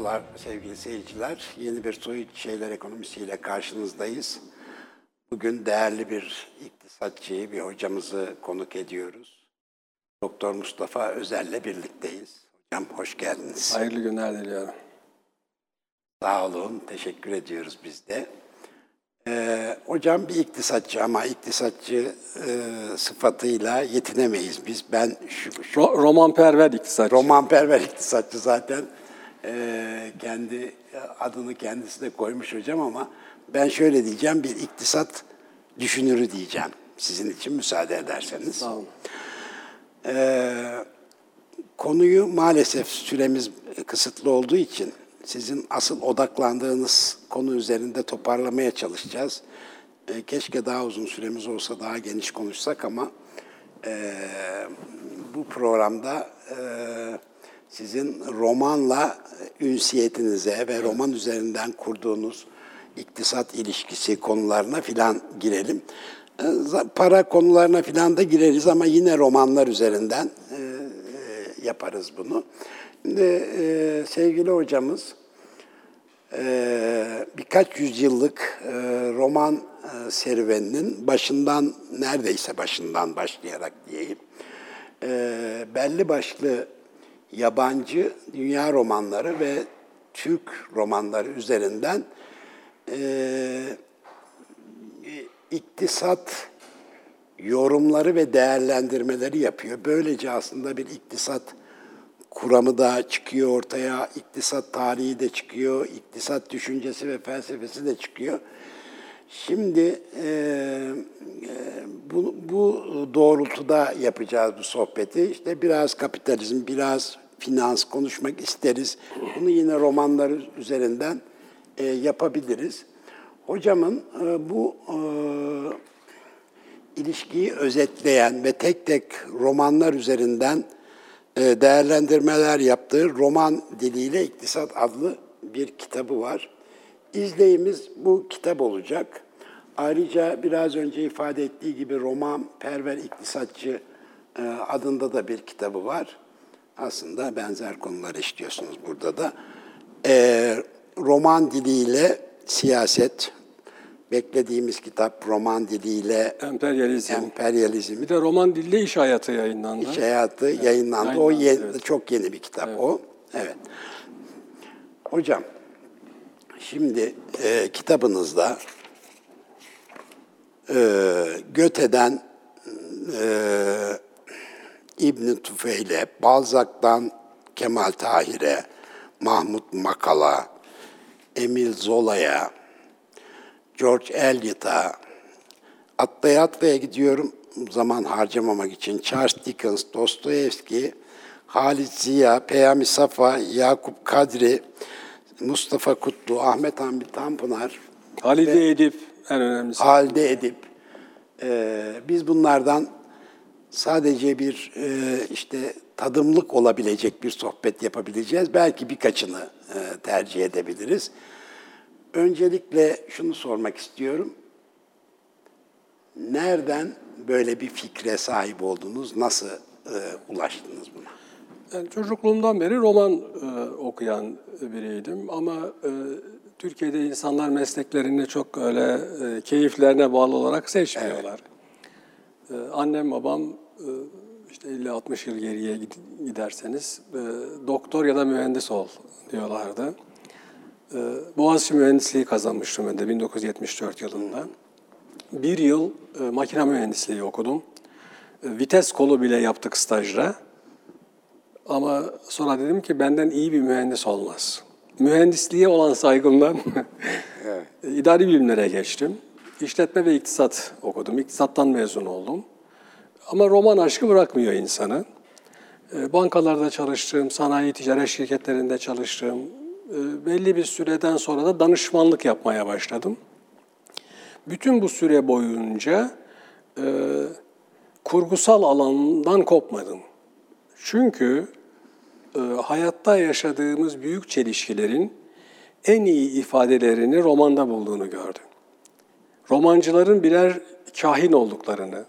Merhabalar sevgili seyirciler. Yeni bir Soyut Şeyler Ekonomisiyle karşınızdayız. Bugün değerli bir iktisatçıyı, bir hocamızı konuk ediyoruz. Doktor Mustafa Özel'le birlikteyiz. Hocam hoş geldiniz. Hayırlı günler diliyorum. Sağ olun, teşekkür ediyoruz biz de. Ee, hocam bir iktisatçı ama iktisatçı e, sıfatıyla yetinemeyiz biz. Ben şu, şu Ro- romanperver iktisatçı. romanperver iktisatçı zaten e, kendi adını kendisi de koymuş hocam ama ben şöyle diyeceğim bir iktisat düşünürü diyeceğim. Sizin için müsaade ederseniz. Sağ olun. Ee, konuyu maalesef süremiz kısıtlı olduğu için sizin asıl odaklandığınız konu üzerinde toparlamaya çalışacağız. Ee, keşke daha uzun süremiz olsa daha geniş konuşsak ama e, bu programda e, sizin romanla ünsiyetinize ve roman üzerinden kurduğunuz iktisat ilişkisi konularına filan girelim. E, Para konularına filan da gireriz ama yine romanlar üzerinden e, e, yaparız bunu. Şimdi e, sevgili hocamız e, birkaç yüzyıllık e, roman e, serüveninin başından neredeyse başından başlayarak diyeyim e, belli başlı yabancı dünya romanları ve Türk romanları üzerinden e, iktisat yorumları ve değerlendirmeleri yapıyor. Böylece aslında bir iktisat kuramı da çıkıyor ortaya, iktisat tarihi de çıkıyor, iktisat düşüncesi ve felsefesi de çıkıyor. Şimdi e, bu, bu doğrultuda yapacağız bu sohbeti. İşte biraz kapitalizm, biraz finans konuşmak isteriz. Bunu yine romanlar üzerinden e, yapabiliriz. Hocamın e, bu e, ilişkiyi özetleyen ve tek tek romanlar üzerinden e, değerlendirmeler yaptığı Roman Diliyle İktisat adlı bir kitabı var. İzleyimiz bu kitap olacak. Ayrıca biraz önce ifade ettiği gibi Roman Perver İktisatçı e, adında da bir kitabı var. Aslında benzer konular işliyorsunuz burada da. E, roman diliyle siyaset, beklediğimiz kitap roman diliyle Emperyalizm. emperyalizm, Bir de roman dilli iş hayatı yayınlandı. İş hayatı yayınlandı. O yayınlandı, yeni, evet. çok yeni bir kitap o. Evet. Hocam, şimdi e, kitabınızda e, Göte'den e, İbn Tufeil'e, Balzac'tan Kemal Tahir'e, Mahmut Makal'a, Emil Zola'ya, George Eliot'a, atlaya atlaya gidiyorum zaman harcamamak için. Charles Dickens, Dostoyevski, Halit Ziya, Peyami Safa, Yakup Kadri, Mustafa Kutlu, Ahmet Hamdi Tanpınar, Halide Edip en önemlisi. Halide Edip. Ee, biz bunlardan sadece bir e, işte tadımlık olabilecek bir sohbet yapabileceğiz. Belki birkaçını e, tercih edebiliriz. Öncelikle şunu sormak istiyorum. Nereden böyle bir fikre sahip oldunuz? Nasıl e, ulaştınız buna? Yani çocukluğumdan beri roman e, okuyan biriydim ama e, Türkiye'de insanlar mesleklerini çok öyle e, keyiflerine bağlı olarak seçmiyorlar. E, annem babam e, işte 50-60 yıl geriye gid- giderseniz e, doktor ya da mühendis ol diyorlardı. E, Boğaziçi mühendisliği kazanmıştım ben de 1974 yılında. Bir yıl e, makine mühendisliği okudum. E, vites kolu bile yaptık stajda. Ama sonra dedim ki benden iyi bir mühendis olmaz. Mühendisliğe olan saygımdan idari bilimlere geçtim. İşletme ve iktisat okudum. İktisattan mezun oldum. Ama roman aşkı bırakmıyor insanı. E, Bankalarda çalıştım, sanayi ticaret şirketlerinde çalıştım. E, Belli bir süreden sonra da danışmanlık yapmaya başladım. Bütün bu süre boyunca e, kurgusal alandan kopmadım. Çünkü e, hayatta yaşadığımız büyük çelişkilerin en iyi ifadelerini romanda bulduğunu gördüm. Romancıların birer kahin olduklarını,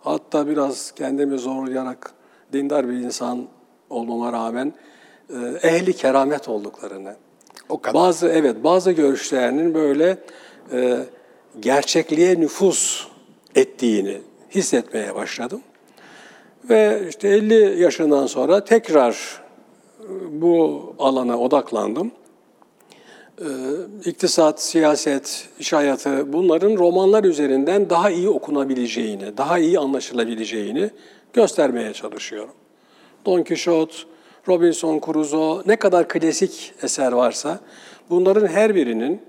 hatta biraz kendimi zorlayarak dindar bir insan olmama rağmen e, ehli keramet olduklarını, O kadar. Bazı evet bazı görüşlerinin böyle e, gerçekliğe nüfus ettiğini hissetmeye başladım. Ve işte 50 yaşından sonra tekrar e, bu alana odaklandım. Ee, iktisat, siyaset, iş hayatı bunların romanlar üzerinden daha iyi okunabileceğini, daha iyi anlaşılabileceğini göstermeye çalışıyorum. Don Quixote, Robinson Crusoe ne kadar klasik eser varsa bunların her birinin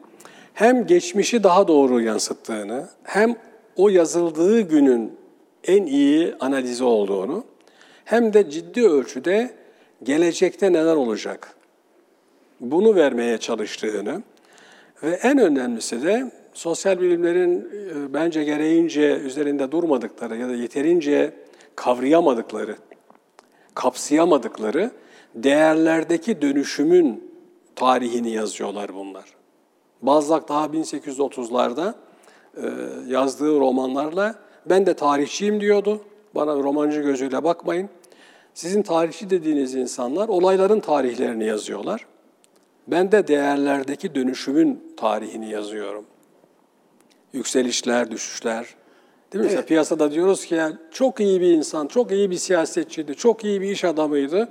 hem geçmişi daha doğru yansıttığını, hem o yazıldığı günün en iyi analizi olduğunu, hem de ciddi ölçüde gelecekte neler olacak, bunu vermeye çalıştığını ve en önemlisi de sosyal bilimlerin e, bence gereğince üzerinde durmadıkları ya da yeterince kavrayamadıkları, kapsayamadıkları değerlerdeki dönüşümün tarihini yazıyorlar bunlar. Balzac daha 1830'larda e, yazdığı romanlarla ben de tarihçiyim diyordu. Bana romancı gözüyle bakmayın. Sizin tarihçi dediğiniz insanlar olayların tarihlerini yazıyorlar. Ben de değerlerdeki dönüşümün tarihini yazıyorum. Yükselişler, düşüşler. Değil mi? Mesela piyasada diyoruz ki yani çok iyi bir insan, çok iyi bir siyasetçiydi, çok iyi bir iş adamıydı.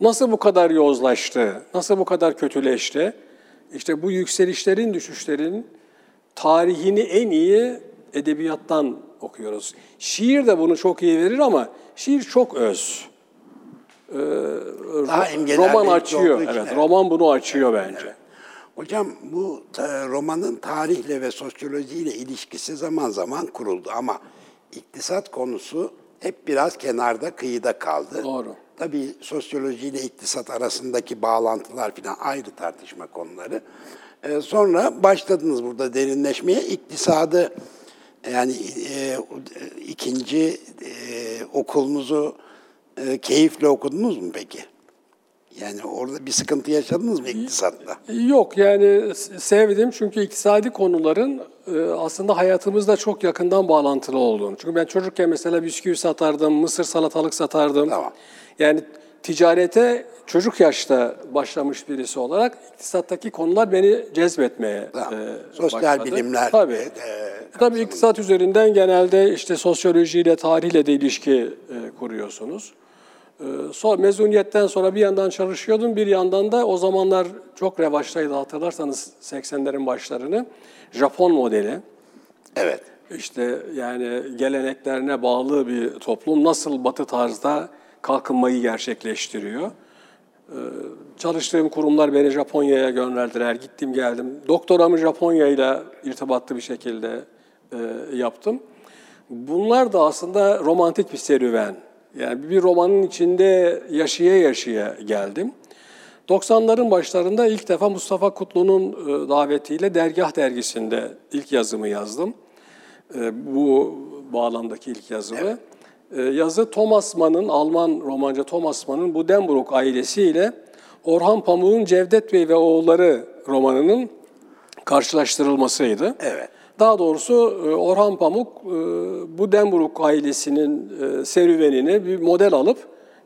Nasıl bu kadar yozlaştı? Nasıl bu kadar kötüleşti? İşte bu yükselişlerin, düşüşlerin tarihini en iyi edebiyattan okuyoruz. Şiir de bunu çok iyi verir ama şiir çok öz. Ee, Daha roman açıyor. Evet, evet. roman bunu açıyor bence. Hocam bu e, romanın tarihle ve sosyolojiyle ilişkisi zaman zaman kuruldu ama iktisat konusu hep biraz kenarda, kıyıda kaldı. Doğru. Tabii sosyolojiyle iktisat arasındaki bağlantılar falan ayrı tartışma konuları. E, sonra başladınız burada derinleşmeye. İktisadı yani e, ikinci e, okulunuzu e, keyifle okudunuz mu peki? Yani orada bir sıkıntı yaşadınız mı iktisatta? Yok yani sevdim çünkü iktisadi konuların e, aslında hayatımızda çok yakından bağlantılı olduğunu. Çünkü ben çocukken mesela bisküvi satardım, mısır salatalık satardım. Tamam. Yani ticarete çocuk yaşta başlamış birisi olarak iktisattaki konular beni cezbetmeye Tamam. e, Sosyal başladı. bilimler, Tabii. e, Tabii iktisat üzerinden genelde işte sosyolojiyle, tarihle de ilişki e, kuruyorsunuz. Ee, Sonra mezuniyetten sonra bir yandan çalışıyordum, bir yandan da o zamanlar çok revaçtaydı hatırlarsanız 80'lerin başlarını. Japon modeli. Evet. İşte yani geleneklerine bağlı bir toplum nasıl batı tarzda kalkınmayı gerçekleştiriyor. Ee, Çalıştığım kurumlar beni Japonya'ya gönderdiler. Gittim geldim. Doktoramı Japonya ile irtibatlı bir şekilde e, yaptım. Bunlar da aslında romantik bir serüven. Yani bir romanın içinde yaşaya yaşaya geldim. 90'ların başlarında ilk defa Mustafa Kutlu'nun e, davetiyle Dergah dergisinde ilk yazımı yazdım. E, Bu bağlamdaki ilk yazımı. E, Yazı Thomas Mann'ın, Alman romancı Thomas Mann'ın Buddenbrook ailesiyle Orhan Pamuk'un Cevdet Bey ve Oğulları romanının karşılaştırılmasıydı. Evet. Daha doğrusu e, Orhan Pamuk e, bu ailesinin e, serüvenini bir model alıp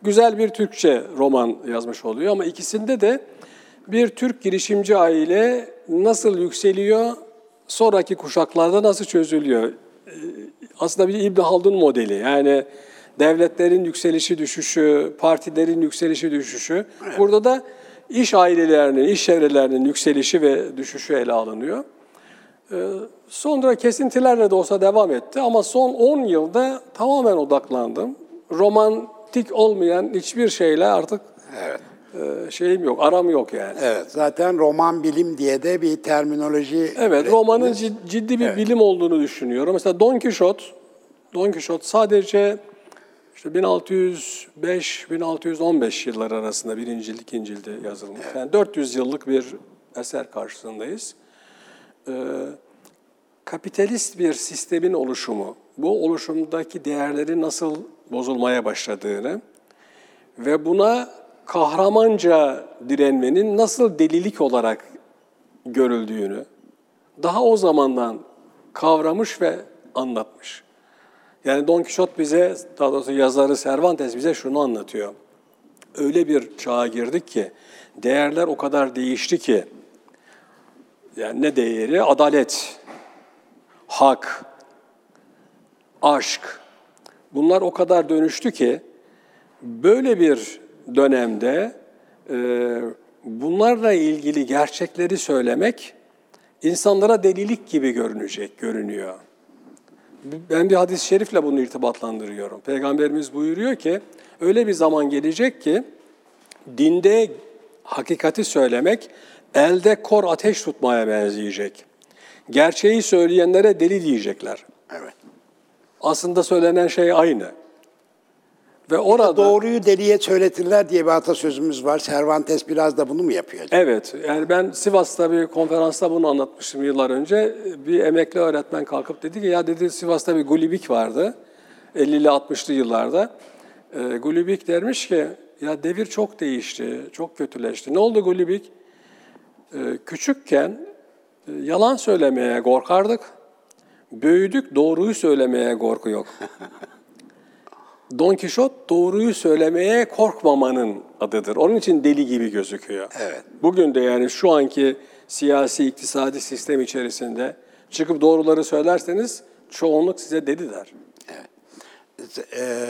güzel bir Türkçe roman yazmış oluyor. Ama ikisinde de bir Türk girişimci aile nasıl yükseliyor, sonraki kuşaklarda nasıl çözülüyor. Aslında bir İbn Haldun modeli. Yani devletlerin yükselişi düşüşü, partilerin yükselişi düşüşü. Burada da iş ailelerinin, iş çevrelerinin yükselişi ve düşüşü ele alınıyor. Sonra kesintilerle de olsa devam etti ama son 10 yılda tamamen odaklandım. Romantik olmayan hiçbir şeyle artık Evet. E, şeyim yok, aram yok yani. Evet. Zaten roman bilim diye de bir terminoloji Evet, romanın cid- ciddi bir bilim olduğunu düşünüyorum. Mesela Don Quixote, Don Quixote sadece işte 1605-1615 yıllar arasında birinci ikinci cilde yazılmış. Yani 400 yıllık bir eser karşısındayız. Ee, kapitalist bir sistemin oluşumu, bu oluşumdaki değerlerin nasıl bozulmaya başladığını ve buna kahramanca direnmenin nasıl delilik olarak görüldüğünü daha o zamandan kavramış ve anlatmış. Yani Don Quixote bize, daha doğrusu yazarı Cervantes bize şunu anlatıyor. Öyle bir çağa girdik ki, değerler o kadar değişti ki, Yani ne değeri? Adalet, hak, aşk. Bunlar o kadar dönüştü ki böyle bir dönemde e, bunlarla ilgili gerçekleri söylemek insanlara delilik gibi görünecek, görünüyor. Ben bir hadis-i şerifle bunu irtibatlandırıyorum. Peygamberimiz buyuruyor ki, öyle bir zaman gelecek ki, dinde hakikati söylemek, elde kor ateş tutmaya benzeyecek. Gerçeği söyleyenlere deli diyecekler. Evet. Aslında söylenen şey aynı. Ve orada Doğruyu deliye söyletirler diye bir atasözümüz var. Cervantes biraz da bunu mu yapıyor? acaba? Evet, yani ben Sivas'ta bir konferansta bunu anlatmıştım yıllar önce. Bir emekli öğretmen kalkıp dedi ki ya dedi Sivas'ta bir gulibik vardı 50'li 60'lı yıllarda. E, gulibik dermiş ki ya devir çok değişti, çok kötüleşti. Ne oldu gulibik? E, küçükken e, yalan söylemeye korkardık. Büyüdük doğruyu söylemeye korku yok. Don Kişot doğruyu söylemeye korkmamanın adıdır. Onun için deli gibi gözüküyor. Evet. Bugün de yani şu anki siyasi iktisadi sistem içerisinde çıkıp doğruları söylerseniz çoğunluk size deli der. e,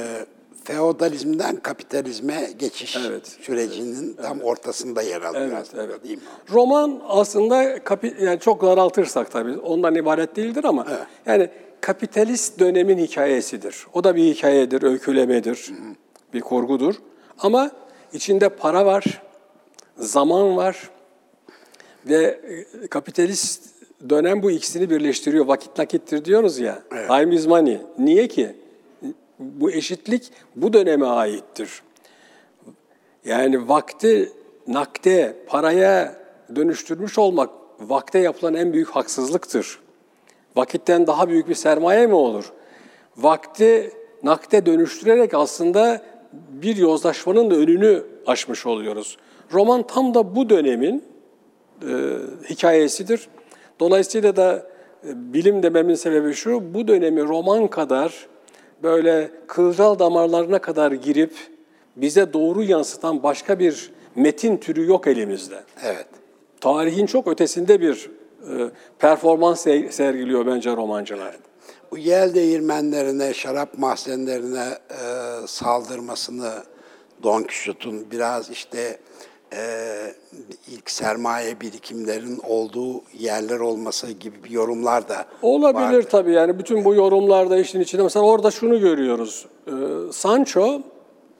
feodalizmden kapitalizme geçiş Evet. sürecinin tam ortasında yer alıyor Evet, aslında evet. değil mi? Roman aslında kapi, yani çok daraltırsak tabii ondan ibaret değildir ama yani kapitalist dönemin hikayesidir. O da bir hikayedir, öykülemedir, bir kurgudur. Ama içinde para var, zaman var ve e, kapitalist dönem bu ikisini birleştiriyor. Vakit nakittir diyoruz ya. Time is money. Niye ki? Bu eşitlik bu döneme aittir. Yani vakti nakde, paraya dönüştürmüş olmak vakte yapılan en büyük haksızlıktır. Vakitten daha büyük bir sermaye mi olur? Vakti nakde dönüştürerek aslında bir yozlaşmanın da önünü açmış oluyoruz. Roman tam da bu dönemin e, hikayesidir. Dolayısıyla da e, bilim dememin sebebi şu, bu dönemi roman kadar böyle kılcal damarlarına kadar girip bize doğru yansıtan başka bir metin türü yok elimizde. Evet. Tarihin çok ötesinde bir performans se- sergiliyor bence romancılar. Bu yel değirmenlerine, şarap mahzenlerine e, saldırmasını Don Quixote'un biraz işte e, ilk sermaye birikimlerin olduğu yerler olması gibi bir yorumlar da Olabilir vardı. tabii yani bütün bu yorumlarda işin içinde. Mesela orada şunu görüyoruz. Ee, Sancho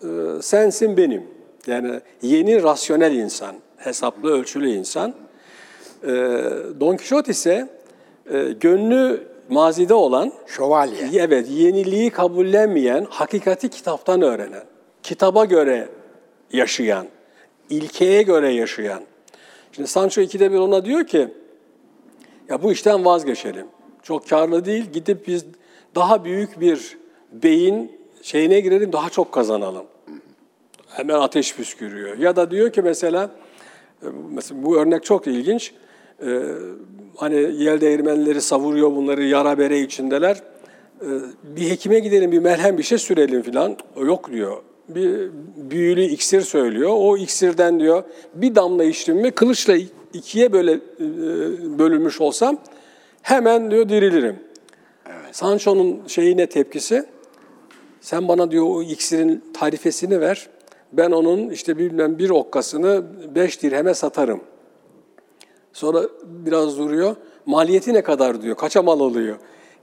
e, sensin benim. Yani yeni rasyonel insan, hesaplı ölçülü insan. Ee, Don Quixote ise e, gönlü mazide olan, Şövalye. evet yeniliği kabullenmeyen, hakikati kitaptan öğrenen, kitaba göre yaşayan, ilkeye göre yaşayan. Şimdi Sancho ikide bir ona diyor ki, ya bu işten vazgeçelim. Çok karlı değil. Gidip biz daha büyük bir beyin şeyine girelim daha çok kazanalım. Hemen ateş püskürüyor. Ya da diyor ki mesela, e, mesela bu örnek çok ilginç. Ee, hani yel değirmenleri savuruyor bunları yara bere içindeler. Ee, bir hekime gidelim bir merhem bir şey sürelim filan. Yok diyor. Bir büyülü iksir söylüyor. O iksirden diyor bir damla içtim mi kılıçla ikiye böyle e, bölünmüş olsam hemen diyor dirilirim. Sancho'nun şeyine tepkisi sen bana diyor o iksirin tarifesini ver. Ben onun işte bilmem bir okkasını beş dirheme satarım. Sonra biraz duruyor. Maliyeti ne kadar diyor. Kaça mal alıyor?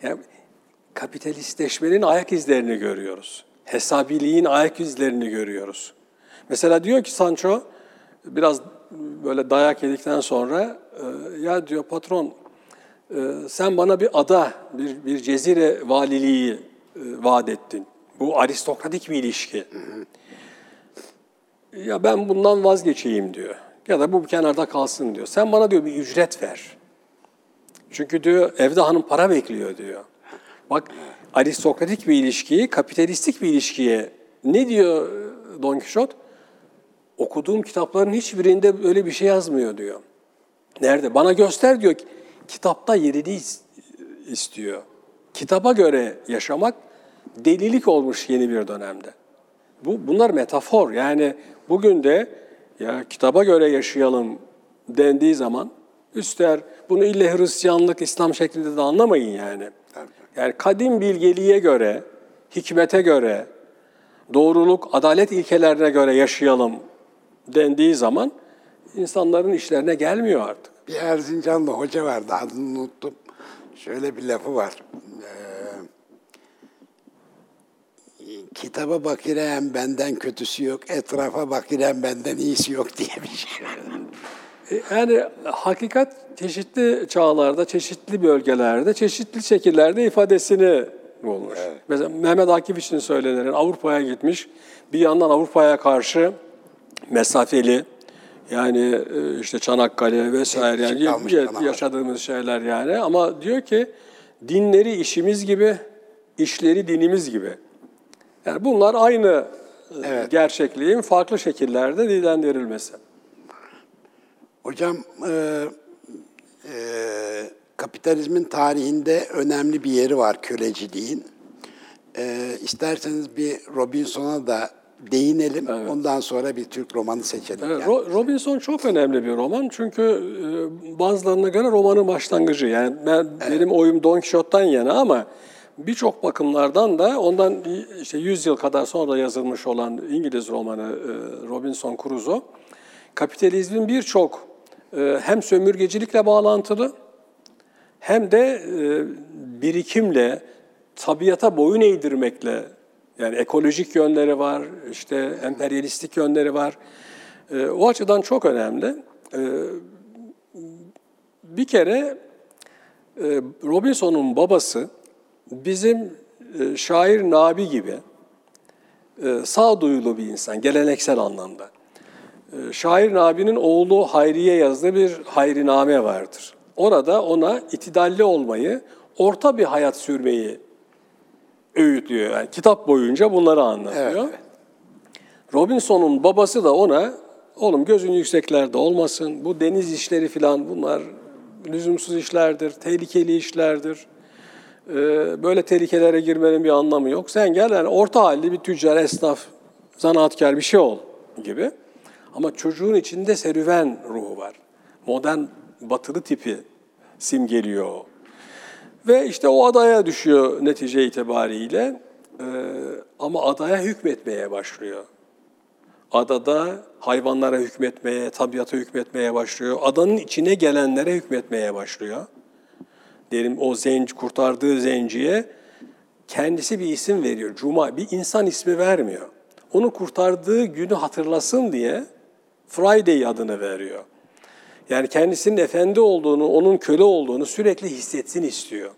Yani kapitalistleşmenin ayak izlerini görüyoruz. Hesabiliğin ayak izlerini görüyoruz. Mesela diyor ki Sancho biraz böyle dayak yedikten sonra e, ya diyor patron e, sen bana bir ada, bir, bir cezire valiliği e, vaat ettin. Bu aristokratik bir ilişki. Ya ben bundan vazgeçeyim diyor. Ya da bu kenarda kalsın diyor. Sen bana diyor bir ücret ver. Çünkü diyor evde hanım para bekliyor diyor. Bak aristokratik bir ilişkiyi kapitalistik bir ilişkiye ne diyor Don Quixote? Okuduğum kitapların hiçbirinde böyle bir şey yazmıyor diyor. Nerede? Bana göster diyor. Kitapta yerini istiyor. Kitaba göre yaşamak delilik olmuş yeni bir dönemde. Bu bunlar metafor. Yani bugün de ya kitaba göre yaşayalım dendiği zaman üster bunu ille Hristiyanlık, İslam şeklinde de anlamayın yani. Yani kadim bilgeliğe göre, hikmete göre, doğruluk, adalet ilkelerine göre yaşayalım dendiği zaman insanların işlerine gelmiyor artık. Bir Erzincanlı hoca vardı, adını unuttum. Şöyle bir lafı var. Ee, kitaba bakirem benden kötüsü yok, etrafa bakirem benden iyisi yok diye bir şey. E, Yani hakikat çeşitli çağlarda, çeşitli bölgelerde, çeşitli şekillerde ifadesini bulmuş. Mesela Mehmet Akif için söylenir, Avrupa'ya gitmiş, bir yandan Avrupa'ya karşı mesafeli, yani e, işte Çanakkale vesaire yani yaşadığımız şeyler yani ama diyor ki dinleri işimiz gibi, işleri dinimiz gibi. Yani bunlar aynı e, Evet. gerçekliğin farklı şekillerde dillendirilmesi. Hocam, e, e, kapitalizmin tarihinde önemli bir yeri var köleciliğin. E, isterseniz bir Robinson'a da değinelim. Ondan sonra bir Türk romanı seçelim. Evet, Yani. Ro- Robinson çok önemli bir roman çünkü e, bazılarına göre romanın başlangıcı. Yani ben, benim oyum Don Quixote'dan yana ama birçok bakımlardan da ondan işte 100 yıl kadar sonra yazılmış olan İngiliz romanı e, Robinson Crusoe kapitalizmin birçok e, hem sömürgecilikle bağlantılı hem de e, birikimle, tabiata boyun eğdirmekle, yani ekolojik yönleri var, işte emperyalistik yönleri var. O açıdan çok önemli. Bir kere Robinson'un babası bizim e, şair Nabi gibi e, sağduyulu bir insan, geleneksel anlamda. E, Şair Nabi'nin oğlu Hayri'ye yazdığı bir hayriname vardır. Orada ona itidalli olmayı, orta bir hayat sürmeyi öğütlüyor. Yani kitap boyunca bunları anlatıyor. Evet, evet. Robinson'un babası da ona, oğlum gözün yükseklerde olmasın, bu deniz işleri falan bunlar lüzumsuz işlerdir, tehlikeli işlerdir. Ee, böyle tehlikelere girmenin bir anlamı yok. Sen gel yani orta halli bir tüccar, esnaf, zanaatkar bir şey ol gibi. Ama çocuğun içinde serüven ruhu var. Modern batılı tipi simgeliyor o. Ve işte o adaya düşüyor netice itibariyle. Ee, ama adaya hükmetmeye başlıyor. Adada hayvanlara hükmetmeye, tabiata hükmetmeye başlıyor. Adanın içine gelenlere hükmetmeye başlıyor. Derim o zenci, kurtardığı zenciye kendisi bir isim veriyor. Cuma, bir insan ismi vermiyor. Onu kurtardığı günü hatırlasın diye Friday adını veriyor. Yani kendisinin efendi olduğunu, onun köle olduğunu sürekli hissetsin istiyor.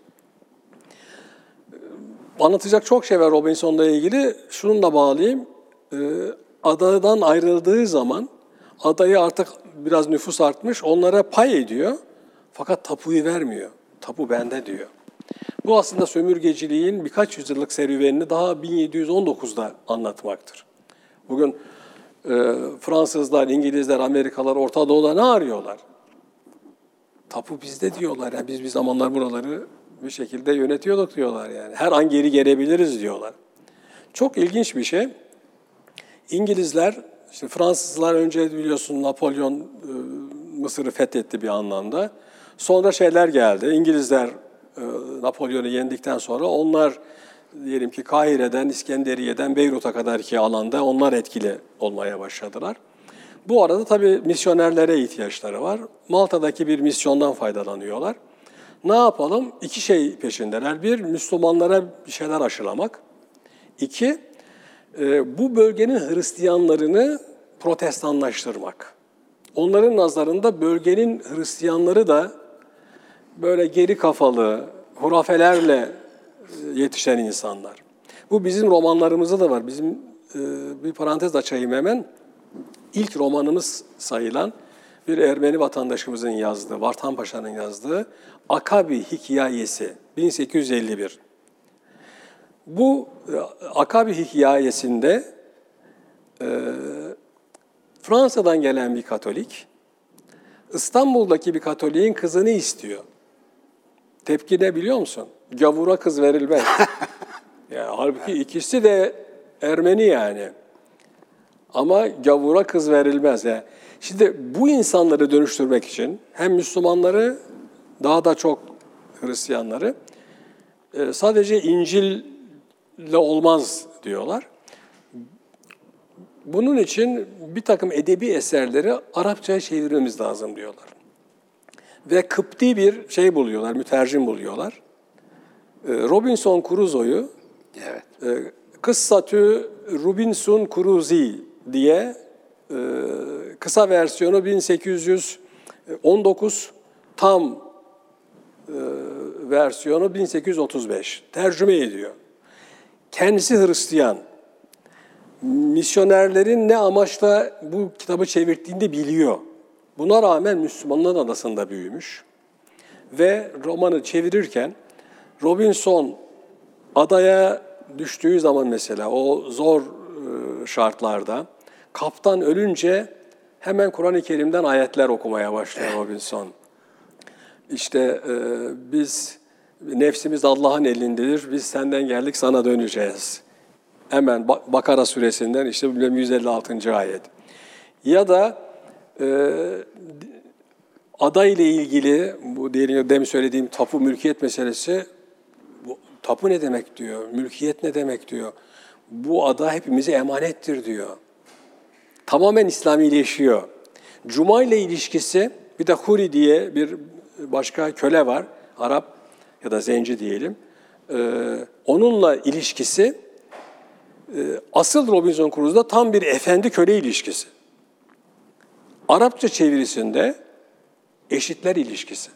Anlatacak çok şey var Robinson'la ilgili. Şununla bağlayayım. Ee, adadan ayrıldığı zaman adayı artık biraz nüfus artmış, onlara pay ediyor. Fakat tapuyu vermiyor. Tapu bende diyor. Bu aslında sömürgeciliğin birkaç yüzyıllık serüvenini daha 1719'da anlatmaktır. Bugün e, Fransızlar, İngilizler, Amerikalılar Orta Doğu'da ne arıyorlar? Tapu bizde diyorlar. Yani biz bir zamanlar buraları bir şekilde yönetiyorduk diyorlar yani. Her an geri gelebiliriz diyorlar. Çok ilginç bir şey. İngilizler, işte Fransızlar önce biliyorsun Napolyon e, Mısır'ı fethetti bir anlamda. Sonra şeyler geldi. İngilizler e, Napolyon'u yendikten sonra onlar diyelim ki Kahire'den, İskenderiye'den Beyrut'a kadar ki alanda onlar etkili olmaya başladılar. Bu arada tabii misyonerlere ihtiyaçları var. Malta'daki bir misyondan faydalanıyorlar. Ne yapalım? İki şey peşindeler. Bir, Müslümanlara bir şeyler aşılamak. İki, e, bu bölgenin Hristiyanlarını protestanlaştırmak. Onların nazarında bölgenin Hristiyanları da böyle geri kafalı, hurafelerle e, yetişen insanlar. Bu bizim romanlarımızda da var. Bizim e, bir parantez açayım hemen. İlk romanımız sayılan bir Ermeni vatandaşımızın yazdığı, Vartan Paşa'nın yazdığı Akabi Hikayesi 1851. Bu e, Akabi hikayesinde Fransa'dan gelen bir Katolik, İstanbul'daki bir Katolik'in kızını istiyor. Tepki ne biliyor musun? Gavura kız verilmez. yani halbuki ikisi de Ermeni yani. Ama gavura kız verilmez. Yani. Şimdi bu insanları dönüştürmek için hem Müslümanları daha da çok Hristiyanları e, sadece İncil'le olmaz diyorlar. Bunun için bir takım edebi eserleri Arapçaya çevirmemiz lazım diyorlar. Ve Kıpti bir şey buluyorlar, mütercim buluyorlar. E, Robinson Crusoe'yu Evet. e, Kıssatü Robinson Crusoe diye e, kısa versiyonu 1819, tam e, versiyonu 1835 tercüme ediyor. Kendisi Hristiyan. Misyonerlerin ne amaçla bu kitabı çevirdiğini de biliyor. Buna rağmen Müslümanların adasında büyümüş. Ve romanı çevirirken Robinson adaya düştüğü zaman mesela o zor e, şartlarda kaptan ölünce hemen Kur'an-ı Kerim'den ayetler okumaya başlıyor Robinson. İşte e, biz nefsimiz Allah'ın elindedir. Biz senden geldik sana döneceğiz. Hemen Bakara suresinden işte bilmem 156. ayet. Ya da e, ada ile ilgili bu diyelim demin söylediğim tapu mülkiyet meselesi bu, tapu ne demek diyor, mülkiyet ne demek diyor. Bu ada hepimize emanettir diyor. Tamamen İslamileşiyor. Cuma ile ilişkisi bir de Huri diye bir başka köle var. Arap ya da zenci diyelim. Ee, onunla ilişkisi e, asıl Robinson Crusoe'da tam bir efendi köle ilişkisi. Arapça çevirisinde eşitler ilişkisi.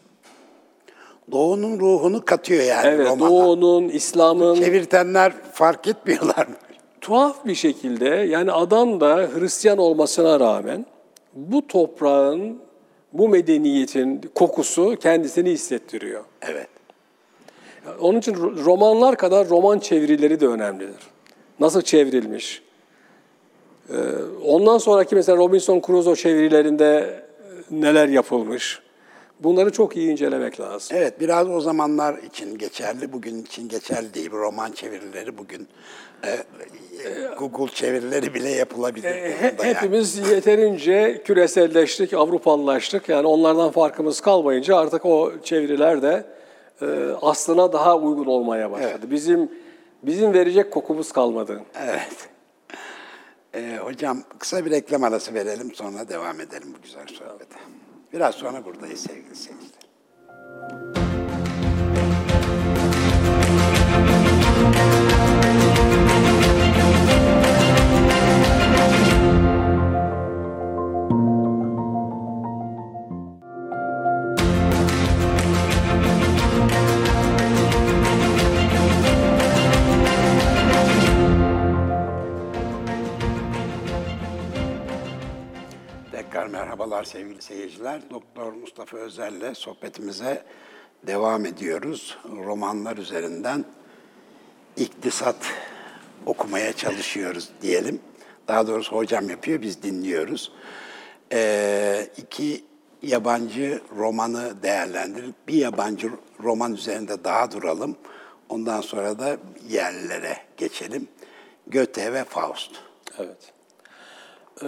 Doğu'nun ruhunu katıyor yani Evet, romana. Doğu'nun, İslam'ın Çevirtenler fark etmiyorlar mı? tuhaf bir şekilde yani adam da Hristiyan olmasına rağmen bu toprağın, bu medeniyetin kokusu kendisini hissettiriyor. Evet. Onun için romanlar kadar roman çevirileri de önemlidir. Nasıl çevrilmiş? Ee, ondan sonraki mesela Robinson Crusoe çevirilerinde neler yapılmış? Bunları çok iyi incelemek lazım. Evet, biraz o zamanlar için geçerli, bugün için geçerli değil. Roman çevirileri bugün e, e, Google çevirileri bile yapılabilir. He- durumda yani. Hepimiz yeterince küreselleştik, Avrupalılaştık. Yani onlardan farkımız kalmayınca artık o çeviriler de e, aslına daha uygun olmaya başladı. Bizim bizim verecek kokumuz kalmadı. Evet. E, hocam kısa bir reklam arası verelim, sonra devam edelim bu güzel sohbete. Biraz sonra buradayız sevgili seyirciler. Merhabalar sevgili seyirciler. Doktor Mustafa Özel'le sohbetimize devam ediyoruz. Romanlar üzerinden iktisat okumaya çalışıyoruz diyelim. Daha doğrusu hocam yapıyor, biz dinliyoruz. Ee, iki yabancı romanı değerlendirip bir yabancı roman üzerinde daha duralım. Ondan sonra da yerlilere geçelim. Goethe ve Faust. Evet. Ee,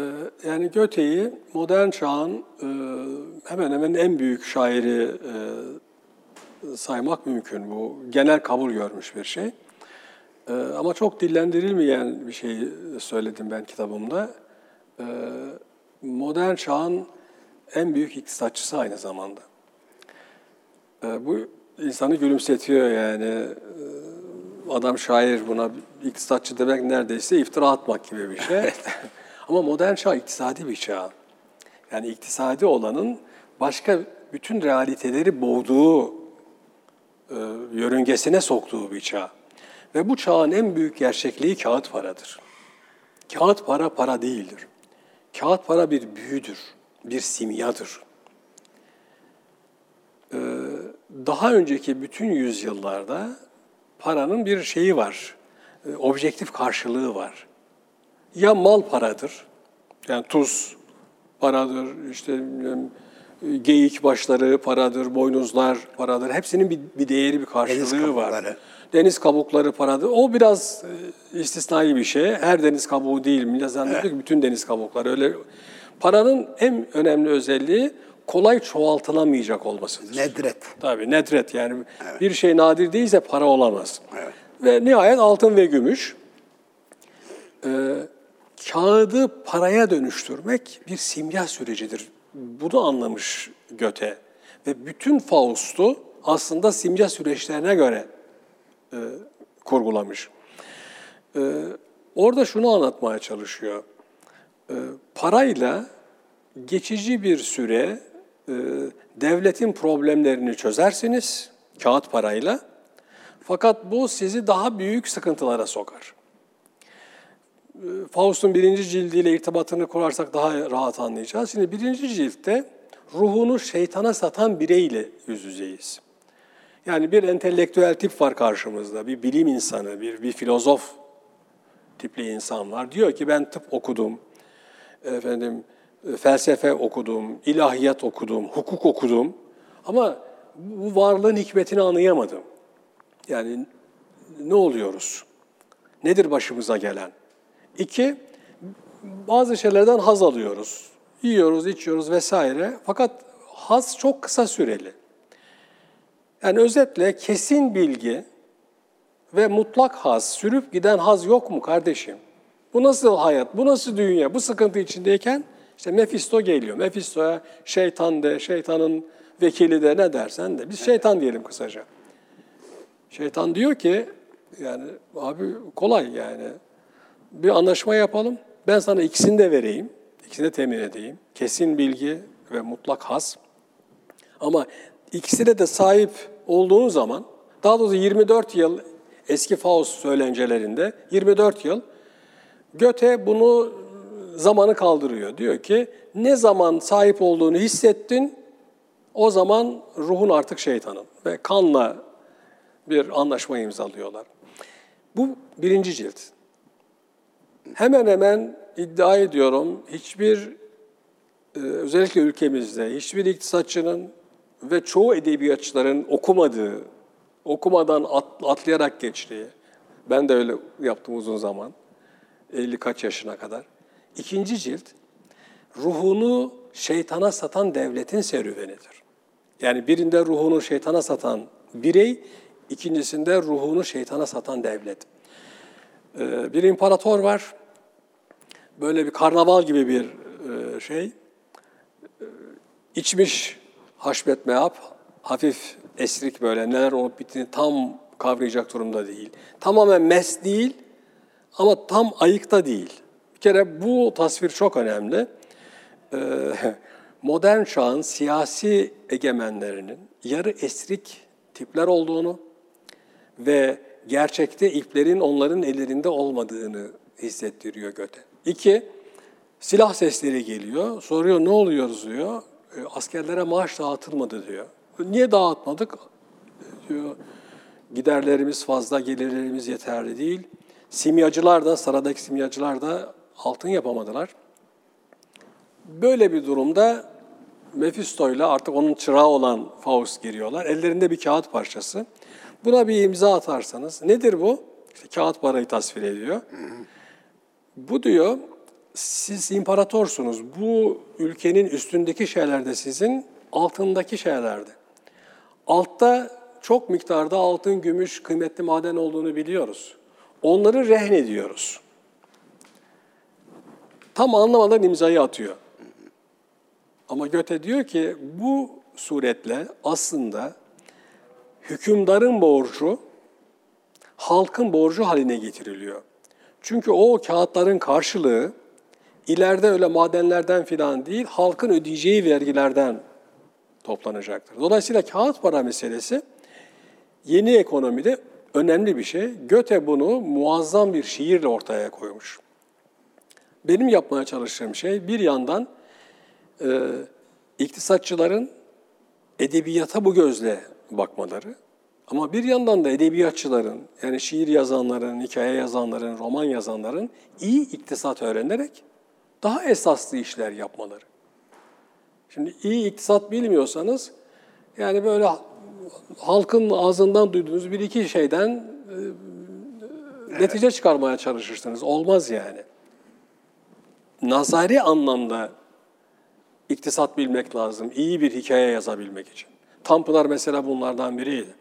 Yani Goethe'yi modern çağın e, hemen hemen en büyük şairi e, saymak mümkün. Bu genel kabul görmüş bir şey. Ee, Ama çok dillendirilmeyen bir şey söyledim ben kitabımda. Ee, Modern çağın en büyük iktisatçısı aynı zamanda. Bu insanı gülümsetiyor yani. Adam şair buna iktisatçı demek neredeyse iftira atmak gibi bir şey. Ama modern çağ iktisadi bir çağ. Yani iktisadi olanın başka bütün realiteleri boğduğu, e, yörüngesine soktuğu bir çağ. Ve bu çağın en büyük gerçekliği kağıt paradır. Kağıt para para değildir. Kağıt para bir büyüdür, bir simyadır. Ee, daha önceki bütün yüzyıllarda paranın bir şeyi var, e, objektif karşılığı var. Ya mal paradır, yani tuz paradır, işte geyik başları paradır, boynuzlar paradır. Hepsinin bir, bir değeri, bir karşılığı var. Deniz kabukları paradır. O biraz e, istisnai bir şey. Her deniz kabuğu değil. Millet zannediyor ki bütün deniz kabukları öyle. Paranın en önemli özelliği kolay çoğaltılamayacak olmasıdır. Nedret. Tabii nedret yani bir şey nadir değilse para olamaz. Evet. Ve nihayet altın ve gümüş. Ee, kağıdı paraya dönüştürmek bir simya sürecidir. Bunu anlamış Göte. Ve bütün Faust'u aslında simya süreçlerine göre e, kurgulamış. Ee, orada şunu anlatmaya çalışıyor. Ee, parayla geçici bir süre e, devletin problemlerini çözersiniz kağıt parayla. Fakat bu sizi daha büyük sıkıntılara sokar. E, Faust'un birinci cildiyle irtibatını kurarsak daha rahat anlayacağız. Şimdi birinci ciltte ruhunu şeytana satan bireyle yüz yüzeyiz. Yani bir entelektüel tip var karşımızda, bir bilim insanı, bir, bir filozof tipli insan var. Diyor ki ben tıp okudum, efendim e, felsefe okudum, ilahiyat okudum, hukuk okudum ama bu varlığın hikmetini anlayamadım. Yani ne oluyoruz? Nedir başımıza gelen? İki, bazı şeylerden haz alıyoruz. Yiyoruz, içiyoruz vesaire. Fakat haz çok kısa süreli. Yani özetle kesin bilgi ve mutlak haz, sürüp giden haz yok mu kardeşim? Bu nasıl hayat, bu nasıl dünya? Bu sıkıntı içindeyken işte Mefisto geliyor. Mefisto'ya şeytan de, şeytanın vekili de ne dersen de. Biz şeytan diyelim kısaca. Şeytan diyor ki yani abi kolay yani. Bir anlaşma yapalım. Ben sana ikisini de vereyim. İkisini de temin edeyim. Kesin bilgi ve mutlak haz. Ama ikisine de sahip olduğun zaman daha doğrusu 24 yıl eski Faust söylencelerinde 24 yıl Göte bunu zamanı kaldırıyor. Diyor ki ne zaman sahip olduğunu hissettin o zaman ruhun artık şeytanın ve kanla bir anlaşma imzalıyorlar. Bu birinci cilt. Hemen hemen iddia ediyorum hiçbir e, özellikle ülkemizde hiçbir iktisatçının ve çoğu edebiyatçıların okumadığı, okumadan atlayarak geçtiği, ben de öyle yaptım uzun zaman, 50 kaç yaşına kadar. İkinci cilt, ruhunu şeytana satan devletin serüvenidir. Yani birinde ruhunu şeytana satan birey, ikincisinde ruhunu şeytana satan devlet. Ee, bir imparator var, böyle bir karnaval gibi bir e, şey, ee, içmiş haşmet mehap, hafif esrik böyle neler olup bittiğini tam kavrayacak durumda değil. Tamamen mes değil ama tam ayıkta değil. Bir kere bu tasvir çok önemli. Ee, modern çağın siyasi egemenlerinin yarı esrik tipler olduğunu ve gerçekte iplerin onların ellerinde olmadığını hissettiriyor Göte. İki, silah sesleri geliyor. Soruyor ne oluyoruz diyor. E, askerlere maaş dağıtılmadı diyor. Niye dağıtmadık? Diyor, giderlerimiz fazla, gelirlerimiz yeterli değil. Simyacılar da, saradaki simyacılar da altın yapamadılar. Böyle bir durumda Mephisto ile artık onun çırağı olan Faust giriyorlar. Ellerinde bir kağıt parçası. Buna bir imza atarsanız, nedir bu? İşte kağıt parayı tasvir ediyor. Bu diyor, siz imparatorsunuz. Bu ülkenin üstündeki şeyler de sizin, altındaki şeylerdi. Altta çok miktarda altın, gümüş, kıymetli maden olduğunu biliyoruz. Onları rehn ediyoruz. Tam anlamadan imzayı atıyor. Ama Göte diyor ki bu suretle aslında hükümdarın borcu halkın borcu haline getiriliyor. Çünkü o kağıtların karşılığı ileride öyle madenlerden filan değil, halkın ödeyeceği vergilerden toplanacaktır. Dolayısıyla kağıt para meselesi yeni ekonomide önemli bir şey. Göte bunu muazzam bir şiirle ortaya koymuş. Benim yapmaya çalıştığım şey bir yandan e, iktisatçıların edebiyata bu gözle bakmaları ama bir yandan da edebiyatçıların yani şiir yazanların, hikaye yazanların, roman yazanların iyi iktisat öğrenerek daha esaslı işler yapmaları. Şimdi iyi iktisat bilmiyorsanız yani böyle halkın ağzından duyduğunuz bir iki şeyden e, netice çıkarmaya çalışırsınız. Olmaz yani. Nazari anlamda iktisat bilmek lazım. iyi bir hikaye yazabilmek için. Tanpınar mesela bunlardan biriydi.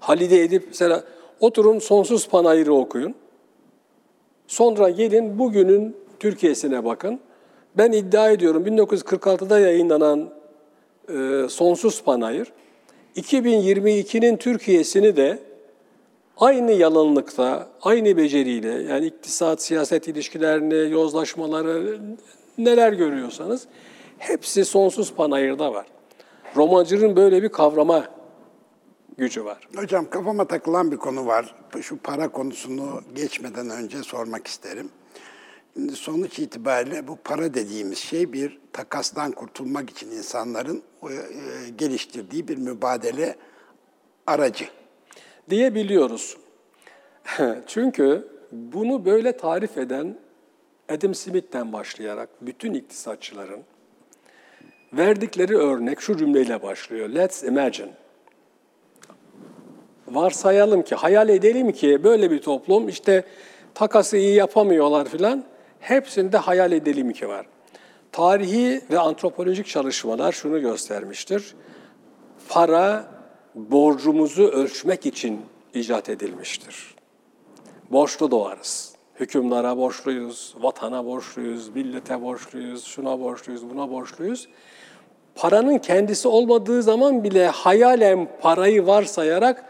Halide Edip mesela oturun sonsuz panayırı okuyun. Sonra gelin bugünün Türkiye'sine bakın. Ben iddia ediyorum 1946'da yayınlanan e, Sonsuz Panayır 2022'nin Türkiye'sini de aynı yalanlıkta, aynı beceriyle yani iktisat, siyaset ilişkilerini, yozlaşmaları neler görüyorsanız hepsi Sonsuz Panayır'da var. Romancının böyle bir kavrama gücü var. Hocam kafama takılan bir konu var. Şu para konusunu geçmeden önce sormak isterim. Şimdi sonuç itibariyle bu para dediğimiz şey bir takastan kurtulmak için insanların e, geliştirdiği bir mübadele aracı. Diyebiliyoruz. Çünkü bunu böyle tarif eden Adam Smith'ten başlayarak bütün iktisatçıların verdikleri örnek şu cümleyle başlıyor. Let's imagine. Varsayalım ki, hayal edelim ki böyle bir toplum işte takası iyi yapamıyorlar filan. Hepsinde hayal edelim ki var. Tarihi ve antropolojik çalışmalar şunu göstermiştir. Para borcumuzu ölçmek için icat edilmiştir. Borçlu doğarız. Hükümdara borçluyuz, vatana borçluyuz, millete borçluyuz, şuna borçluyuz, buna borçluyuz. Paranın kendisi olmadığı zaman bile hayalen parayı varsayarak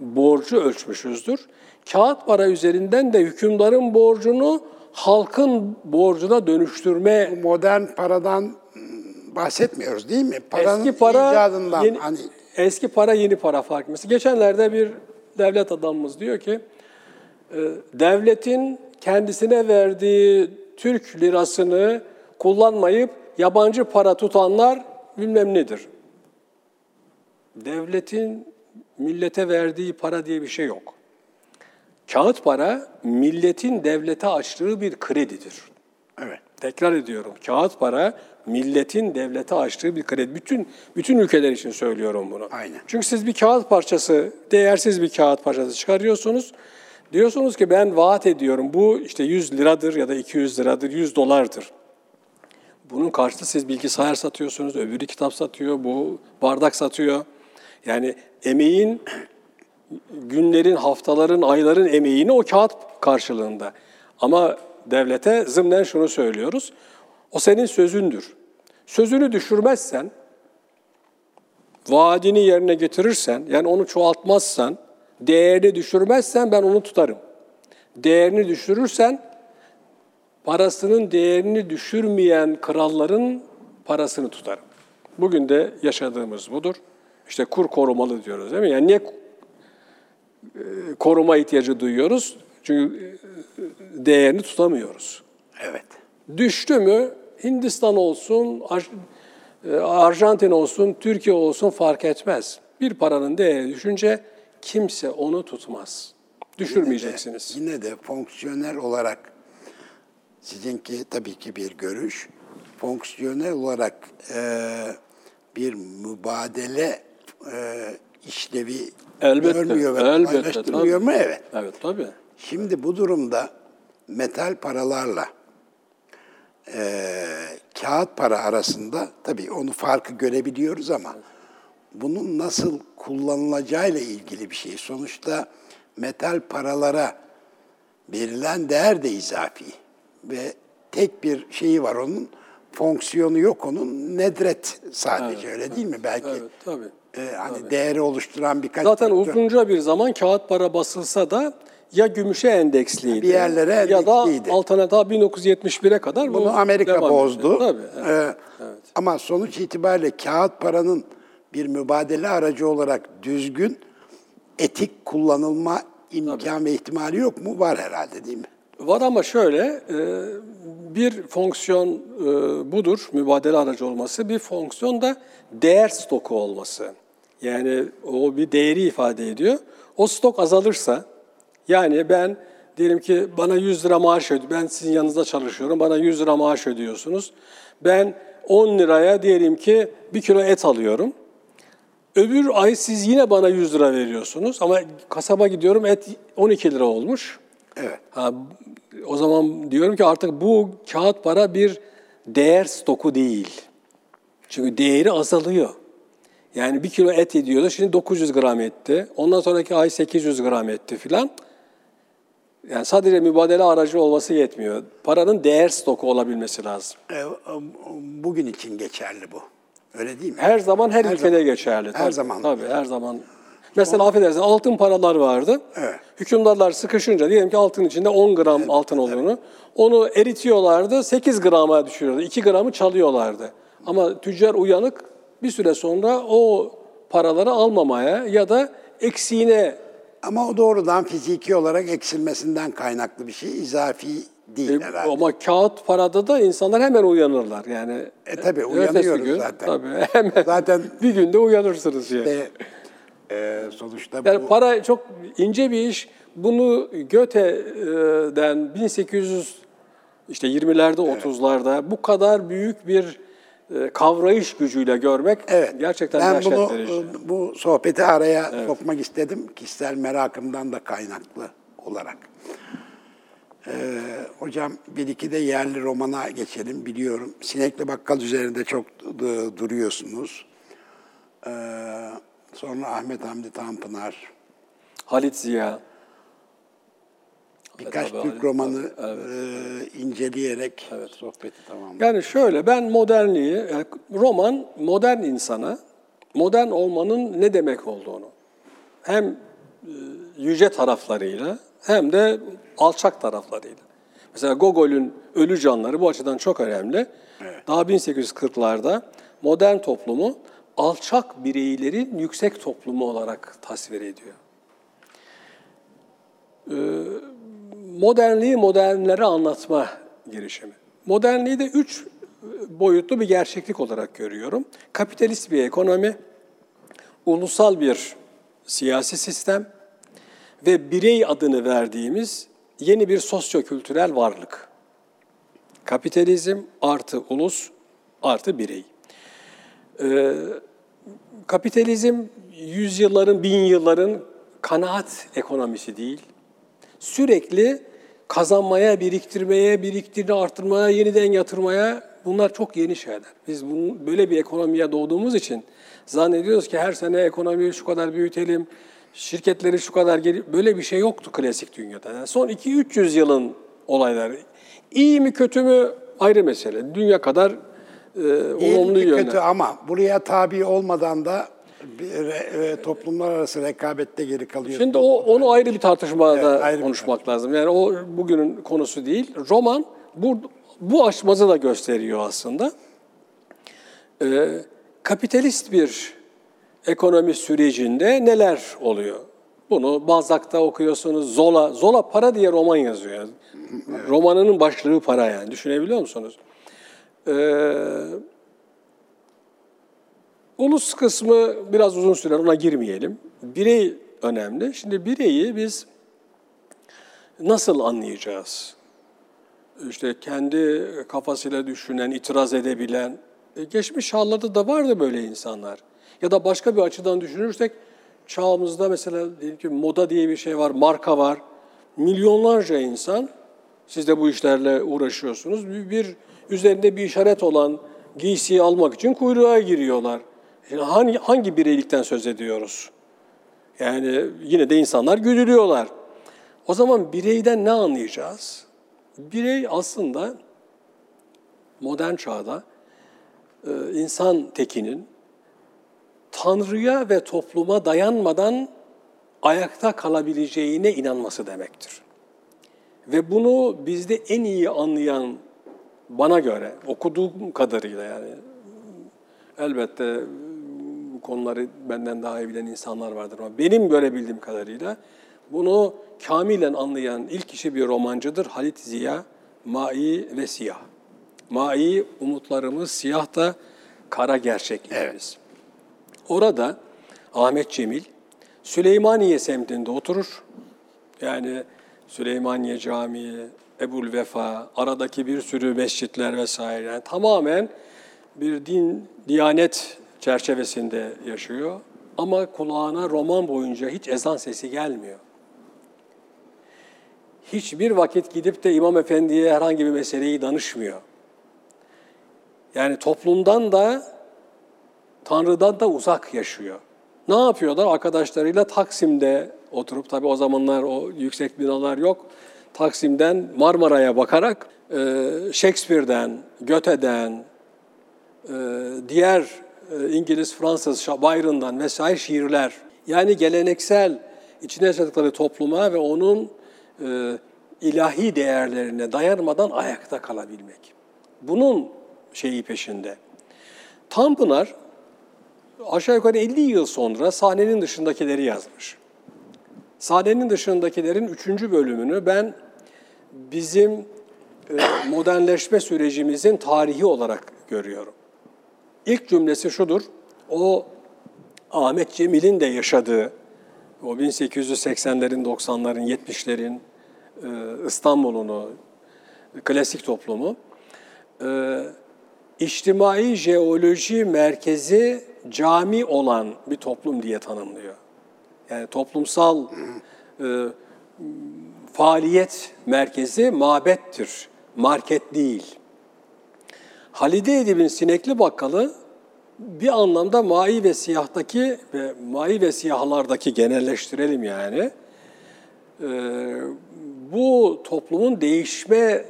borcu ölçmüşüzdür. Kağıt para üzerinden de hükümdarın borcunu halkın borcuna dönüştürme modern paradan bahsetmiyoruz değil mi? Paranın eski para icadından yeni, hani eski para yeni para farkı. Mesela geçenlerde bir devlet adamımız diyor ki e, devletin kendisine verdiği Türk lirasını kullanmayıp yabancı para tutanlar bilmem nedir. Devletin millete verdiği para diye bir şey yok. Kağıt para milletin devlete açtığı bir kredidir. Evet. Tekrar ediyorum. Kağıt para milletin devlete açtığı bir kredi. Bütün bütün ülkeler için söylüyorum bunu. Aynen. Çünkü siz bir kağıt parçası, değersiz bir kağıt parçası çıkarıyorsunuz. Diyorsunuz ki ben vaat ediyorum bu işte 100 liradır ya da 200 liradır, 100 dolardır. Bunun karşılığı siz bilgisayar satıyorsunuz, öbürü kitap satıyor, bu bardak satıyor. Yani emeğin günlerin, haftaların, ayların emeğini o kağıt karşılığında. Ama devlete zımnen şunu söylüyoruz. O senin sözündür. Sözünü düşürmezsen, vaadini yerine getirirsen, yani onu çoğaltmazsan, değerini düşürmezsen ben onu tutarım. Değerini düşürürsen, parasının değerini düşürmeyen kralların parasını tutarım. Bugün de yaşadığımız budur. İşte kur korumalı diyoruz değil mi? Yani niye e, koruma ihtiyacı duyuyoruz. Çünkü e, değerini tutamıyoruz. Evet. Düştü mü Hindistan olsun, e, Arjantin olsun, Türkiye olsun fark etmez. Bir paranın değeri düşünce kimse onu tutmaz. Düşürmeyeceksiniz. Yine de, yine de fonksiyonel olarak sizinki tabii ki bir görüş. Fonksiyonel olarak e, bir mübadele e, işlevi elbette, görmüyor ve elbette, paylaştırmıyor tabii. mu? Evet. Evet, tabii. Şimdi bu durumda metal paralarla e, kağıt para arasında tabii onu farkı görebiliyoruz ama bunun nasıl kullanılacağıyla ilgili bir şey. Sonuçta metal paralara verilen değer de izafi ve tek bir şeyi var onun fonksiyonu yok onun nedret sadece evet, öyle değil mi belki? Evet tabii e, hani Tabii. değeri oluşturan birkaç... Zaten faktör. uzunca bir zaman kağıt para basılsa da ya gümüşe endeksliydi bir yerlere ya da daha 1971'e kadar bunu Amerika bozdu. Tabii. Evet. Ee, evet. Ama sonuç itibariyle kağıt paranın bir mübadele aracı olarak düzgün etik kullanılma imkan Tabii. ve ihtimali yok mu? Var herhalde değil mi? Var ama şöyle, e, bir fonksiyon e, budur, mübadele aracı olması. Bir fonksiyon da değer stoku olması. Yani o bir değeri ifade ediyor. O stok azalırsa, yani ben diyelim ki bana 100 lira maaş ödüyor, ben sizin yanınızda çalışıyorum, bana 100 lira maaş ödüyorsunuz. Ben 10 liraya diyelim ki bir kilo et alıyorum. Öbür ay siz yine bana 100 lira veriyorsunuz ama kasaba gidiyorum et 12 lira olmuş. Evet. Ha, o zaman diyorum ki artık bu kağıt para bir değer stoku değil. Çünkü değeri azalıyor. Yani bir kilo et ediyordu, şimdi 900 gram etti. Ondan sonraki ay 800 gram etti filan. Yani sadece mübadele aracı olması yetmiyor. Paranın değer stoku olabilmesi lazım. E, bugün için geçerli bu. Öyle değil mi? Her zaman her, Her ülkede zaman. geçerli. Her tabii, zaman. Tabii her zaman. Mesela affedersin altın paralar vardı. Evet. Hükümdarlar sıkışınca diyelim ki altın içinde 10 gram altın olduğunu. Onu eritiyorlardı 8 grama düşürüyordu. 2 gramı çalıyorlardı. Ama tüccar uyanık bir süre sonra o paraları almamaya ya da eksiğine Ama o doğrudan fiziki olarak eksilmesinden kaynaklı bir şey. izafi değil E, herhalde. Ama kağıt parada da insanlar hemen uyanırlar yani. E, ertesi uyanıyoruz gün, zaten. Tabii hemen. Zaten- bir günde uyanırsınız yani. E, sonuçta Yani bu para çok ince bir iş. Bunu Goethe'den 1800 işte 20'lerde 30'larda bu kadar büyük bir e, kavrayış gücüyle görmek evet. gerçekten ben bunu verici. e, bu sohbeti araya sokmak istedim kişisel merakımdan da kaynaklı olarak. Ee, hocam bir iki de yerli romana geçelim. Biliyorum Sinekli Bakkal üzerinde çok du- duruyorsunuz. Ee, sonra Ahmet Hamdi Tanpınar, Halit Ziya. birkaç tabii, Türk romanı e, inceleyerek sohbeti tamamladık. Yani şöyle ben modernliği, yani roman modern insana modern olmanın ne demek olduğunu hem e, yüce taraflarıyla hem de alçak taraflarıyla. Mesela Gogol'ün Ölü Canları bu açıdan çok önemli. Daha 1840'larda modern toplumu alçak bireylerin yüksek toplumu olarak tasvir ediyor. modernliği modernlere anlatma girişimi. Modernliği de üç boyutlu bir gerçeklik olarak görüyorum. Kapitalist bir ekonomi, ulusal bir siyasi sistem ve birey adını verdiğimiz yeni bir sosyokültürel varlık. Kapitalizm artı ulus artı birey. Ee, kapitalizm yüzyılların, bin yılların kanaat ekonomisi değil, sürekli kazanmaya, biriktirmeye, biriktirini arttırmaya, yeniden yatırmaya bunlar çok yeni şeyler. Biz bunun, böyle bir ekonomiye doğduğumuz için zannediyoruz ki her sene ekonomiyi şu kadar büyütelim, şirketleri şu kadar geri... Böyle bir şey yoktu klasik dünyada. Yani son 2-300 yılın olayları. İyi mi kötü mü ayrı mesele. Dünya kadar e, olumlu yönler. kötü ama buraya tabi olmadan da e, toplumlar arası rekabette geri kalıyor. Şimdi o onu ayrı bir tartışmada Evet, ayrı bir konuşmak lazım. Yani o bugünün konusu değil. Roman bu bu aşmazı da gösteriyor aslında. Ee, kapitalist bir ekonomi sürecinde neler oluyor? Bunu Balzac'ta okuyorsunuz. Zola, Zola para diye roman yazıyor. Yani. Romanının başlığı para yani. Düşünebiliyor musunuz? Ee, Ulus kısmı biraz uzun sürer, ona girmeyelim. Birey önemli. Şimdi bireyi biz nasıl anlayacağız? İşte kendi kafasıyla düşünen, itiraz edebilen, e, geçmiş çağlarda da vardı böyle insanlar. Ya da başka bir açıdan düşünürsek, çağımızda mesela diyelim ki moda diye bir şey var, marka var. Milyonlarca insan, siz de bu işlerle uğraşıyorsunuz, bir, bir üzerinde bir işaret olan giysiyi almak için kuyruğa giriyorlar. Yani hangi, hangi bireylikten söz ediyoruz? Yani yine de insanlar güdülüyorlar. O zaman bireyden ne anlayacağız? Birey aslında modern çağda e, insan tekinin Tanrı'ya ve topluma dayanmadan ayakta kalabileceğine inanması demektir. Ve bunu bizde en iyi anlayan bana göre okuduğum kadarıyla yani elbette bu konuları benden daha iyi bilen insanlar vardır ama benim görebildiğim kadarıyla bunu kamilen anlayan ilk kişi bir romancıdır Halit Ziya, Mai ve Siyah. Mai umutlarımız, siyah da kara gerçekliğimiz. Orada Ahmet Cemil Süleymaniye semtinde oturur. Yani Süleymaniye Camii, Ebul Vefa, aradaki bir sürü mescitler vesaire. Yani tamamen bir din, diyanet çerçevesinde yaşıyor. Ama kulağına roman boyunca hiç ezan sesi gelmiyor. Hiçbir vakit gidip de İmam Efendi'ye herhangi bir meseleyi danışmıyor. Yani toplumdan da Tanrı'dan da uzak yaşıyor. Ne yapıyorlar? Arkadaşlarıyla Taksim'de oturup, tabii o zamanlar o yüksek binalar yok. Taksim'den Marmara'ya bakarak e, Shakespeare'den, Goethe'den, e, diğer e, İngiliz, Fransız, Byron'dan vesaire şiirler. Yani geleneksel içine yaşadıkları topluma ve onun e, ilahi değerlerine dayanmadan ayakta kalabilmek. Bunun şeyi peşinde. Tanpınar aşağı yukarı 50 yıl sonra sahnenin dışındakileri yazmış. Sahnenin dışındakilerin üçüncü bölümünü ben bizim e, modernleşme sürecimizin tarihi olarak görüyorum. İlk cümlesi şudur, o Ahmet Cemil'in de yaşadığı, o 1880'lerin, 90'ların, 70'lerin İstanbul'unu, klasik toplumu, e, içtimai jeoloji merkezi cami olan bir toplum diye tanımlıyor. Yani toplumsal e, faaliyet merkezi mabettir, market değil. Halide Edip'in Sinekli Bakkalı bir anlamda mai ve siyahtaki ve mai ve siyahlardaki genelleştirelim yani. E, bu toplumun değişme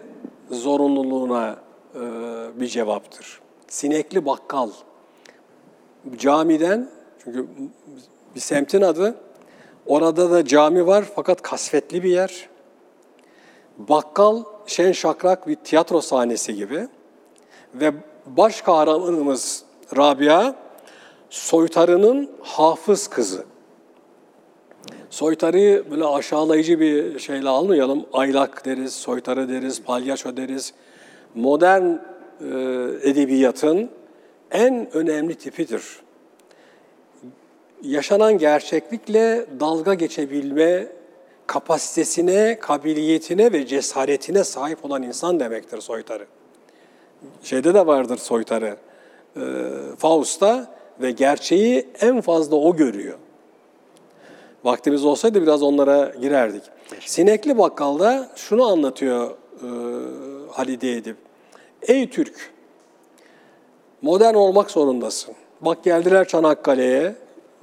zorunluluğuna e, bir cevaptır. Sinekli Bakkal camiden çünkü bir semtin adı orada da cami var fakat kasvetli bir yer. Bakkal şen şakrak bir tiyatro sahnesi gibi ve baş kahramanımız Rabia soytarının hafız kızı. Soytarıyı böyle aşağılayıcı bir şeyle almayalım. Aylak deriz, soytarı deriz, palyaço deriz. Modern e, edebiyatın en önemli tipidir. Yaşanan gerçeklikle dalga geçebilme kapasitesine, kabiliyetine ve cesaretine sahip olan insan demektir soytarı. Şeyde de vardır soytarı, e, Faust'ta ve gerçeği en fazla o görüyor. Vaktimiz olsaydı biraz onlara girerdik. Sinekli Bakkal'da şunu anlatıyor e, Halide Edip. Ey Türk, modern olmak zorundasın. Bak geldiler Çanakkale'ye,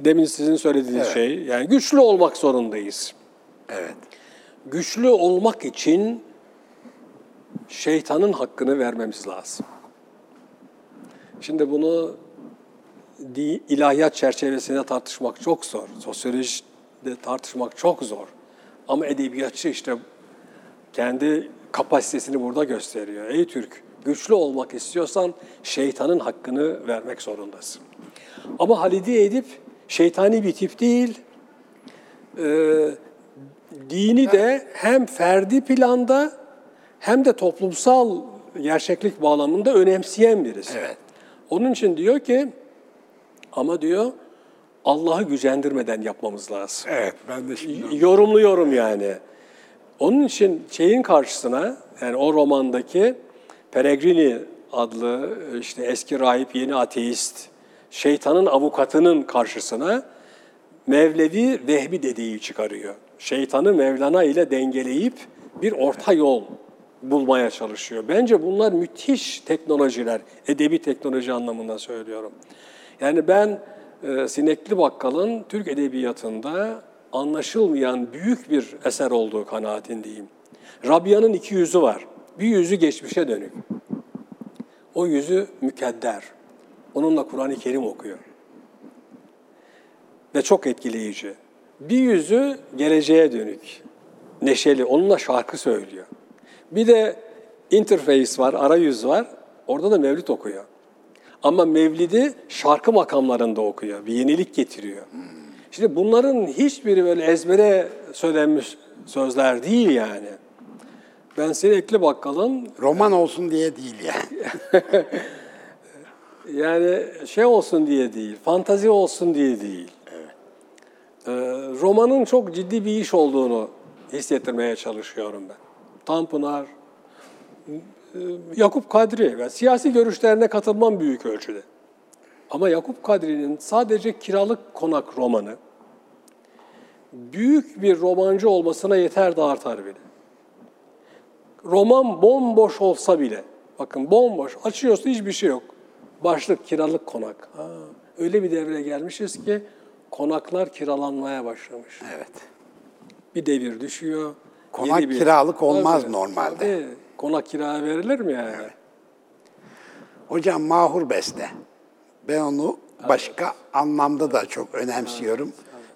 demin sizin söylediğiniz evet. şey. Yani güçlü olmak zorundayız. Evet. Güçlü olmak için şeytanın hakkını vermemiz lazım. Şimdi bunu ilahiyat çerçevesinde tartışmak çok zor. Sosyolojide tartışmak çok zor. Ama edebiyatçı işte kendi kapasitesini burada gösteriyor. Ey Türk, güçlü olmak istiyorsan şeytanın hakkını vermek zorundasın. Ama Halide Edip şeytani bir tip değil. Ee, dini de hem ferdi planda hem de toplumsal gerçeklik bağlamında önemseyen birisi. Evet. Onun için diyor ki ama diyor Allah'ı gücendirmeden yapmamız lazım. Evet, ben de şimdi... Yorumluyorum yani. Onun için şeyin karşısına, yani o romandaki Peregrini adlı işte eski rahip, yeni ateist, şeytanın avukatının karşısına Mevlevi Vehbi dedeyi çıkarıyor. Şeytanı Mevlana ile dengeleyip bir orta yol bulmaya çalışıyor. Bence bunlar müthiş teknolojiler, edebi teknoloji anlamında söylüyorum. Yani ben e, Sinekli Bakkal'ın Türk Edebiyatı'nda anlaşılmayan büyük bir eser olduğu kanaatindeyim. Rabia'nın iki yüzü var. Bir yüzü geçmişe dönük. O yüzü mükedder. Onunla Kur'an-ı Kerim okuyor. Ve çok etkileyici. Bir yüzü geleceğe dönük. Neşeli. Onunla şarkı söylüyor. Bir de interface var, arayüz var. Orada da mevlid okuyor. Ama mevlidi şarkı makamlarında okuyor. Bir yenilik getiriyor. Şimdi bunların hiçbiri böyle ezbere söylenmiş sözler değil yani. Ben Sinekli Bakkal'ın... Roman olsun diye değil yani. yani şey olsun diye değil, fantazi olsun diye değil. Evet. Ee, romanın çok ciddi bir iş olduğunu hissettirmeye çalışıyorum ben. Tanpınar, Yakup Kadri ve siyasi görüşlerine katılmam büyük ölçüde. Ama Yakup Kadri'nin sadece kiralık konak romanı büyük bir romancı olmasına yeter de artar bile. Roman bomboş olsa bile, bakın bomboş, açıyorsun hiçbir şey yok. Başlık kiralık konak. Ha, öyle bir devreye gelmişiz ki konaklar kiralanmaya başlamış. Evet. Bir devir düşüyor. Konak bir- kiralık olmaz Tabii, normalde. tabii. Konak kiraya verilir mi yani? Hocam Mahur Beste. Ben onu başka anlamda da çok önemsiyorum.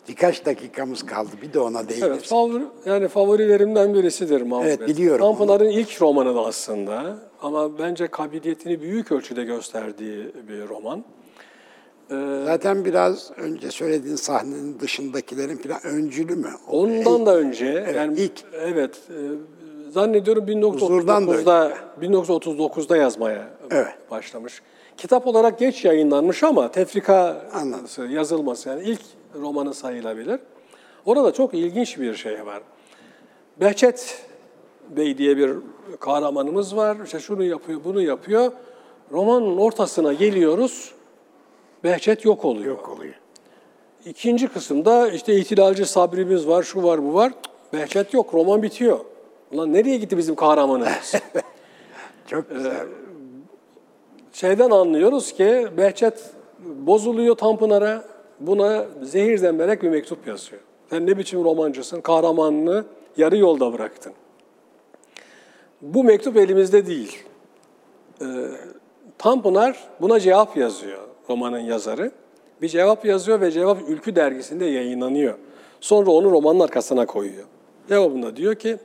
Birkaç dakikamız kaldı. Bir de ona değiniriz. Evet, favori, yani favorilerimden birisidir Mahmut Evet, biliyorum Tanpınar'ın ilk romanı da aslında ama bence kabiliyetini büyük ölçüde gösterdiği bir roman. Zaten biraz önce söylediğin sahnenin dışındakilerin falan öncülü mü? O Ondan da önce yani ilk. evet e, zannediyorum Huzurdan da 1939'da 1939'da yazmaya Evet. başlamış. Kitap olarak geç yayınlanmış ama tefrika Anladım. yazılması yani ilk romanı sayılabilir. Orada çok ilginç bir şey var. Behçet Bey diye bir kahramanımız var. İşte şunu yapıyor, bunu yapıyor. Romanın ortasına geliyoruz. Behçet yok oluyor. Yok oluyor. İkinci kısımda işte ihtilalci sabrimiz var, şu var, bu var. Behçet yok, roman bitiyor. Ulan nereye gitti bizim kahramanımız? Çok güzel. Şeyden anlıyoruz ki Behçet bozuluyor Tanpınar'a, buna zehir zemberek bir mektup yazıyor. Sen ne biçim romancısın, kahramanını yarı yolda bıraktın. Bu mektup elimizde değil. Ee, Tanpınar buna cevap yazıyor romanın yazarı. Bir cevap yazıyor ve cevap Ülkü dergisinde yayınlanıyor. Sonra onu romanın arkasına koyuyor. Cevabında diyor ki,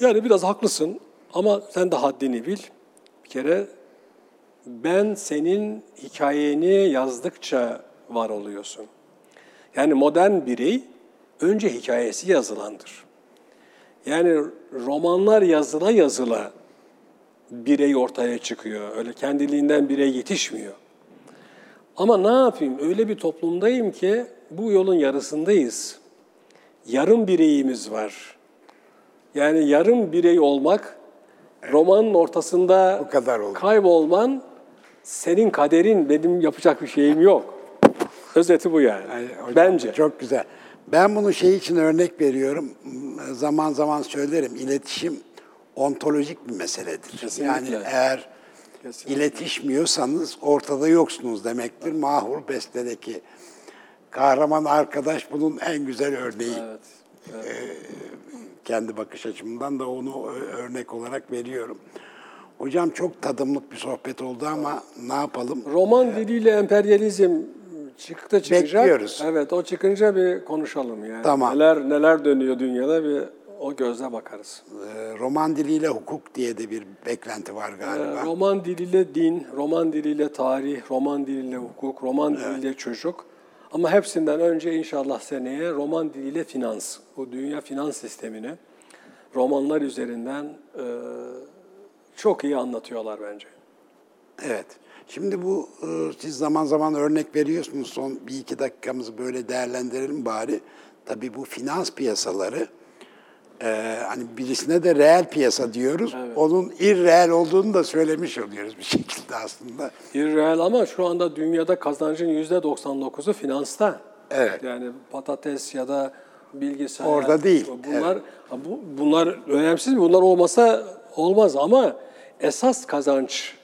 yani biraz haklısın ama sen de haddini bil. Bir kere ben senin hikayeni yazdıkça var oluyorsun. Yani modern birey önce hikayesi yazılandır. Yani romanlar yazıla yazıla birey ortaya çıkıyor. Öyle kendiliğinden birey yetişmiyor. Ama ne yapayım? Öyle bir toplumdayım ki bu yolun yarısındayız. Yarım bireyimiz var. Yani yarım birey olmak, romanın ortasında Bu kadar oldu. kaybolman senin kaderin, benim yapacak bir şeyim yok. Özeti bu yani. Ay, hocam, Bence. Çok güzel. Ben bunu şey için örnek veriyorum. Zaman zaman söylerim. İletişim ontolojik bir meseledir. Kesinlikle. Yani eğer Kesinlikle. iletişmiyorsanız ortada yoksunuz demektir. Mahur Beste'deki kahraman arkadaş bunun en güzel örneği. Evet. Kendi bakış açımdan da onu örnek olarak veriyorum. Hocam çok tadımlık bir sohbet oldu ama ne yapalım? Roman diliyle emperyalizm çıktı çıkacak. Bekliyoruz. Evet, o çıkınca bir konuşalım yani. Tamam. Neler neler dönüyor dünyada bir o gözle bakarız. Ee, Roman diliyle hukuk diye de bir beklenti var galiba. Ee, roman diliyle din, roman diliyle tarih, roman diliyle hukuk, roman diliyle çocuk. Ama hepsinden önce inşallah seneye roman diliyle finans. Bu dünya finans sistemini romanlar üzerinden e, çok iyi anlatıyorlar bence. Evet. Şimdi bu e, siz zaman zaman örnek veriyorsunuz. Son bir iki dakikamızı böyle değerlendirelim bari. Tabii bu finans piyasaları e, hani birisine de reel piyasa diyoruz. Onun irreel olduğunu da söylemiş oluyoruz bir şekilde aslında. İrreel ama şu anda dünyada kazancın %99'u finansta. Evet. Yani patates ya da bilgisayar. Orada değil, Bunlar ha, bu, bunlar önemsiz mi? Bunlar olmasa olmaz ama esas kazanç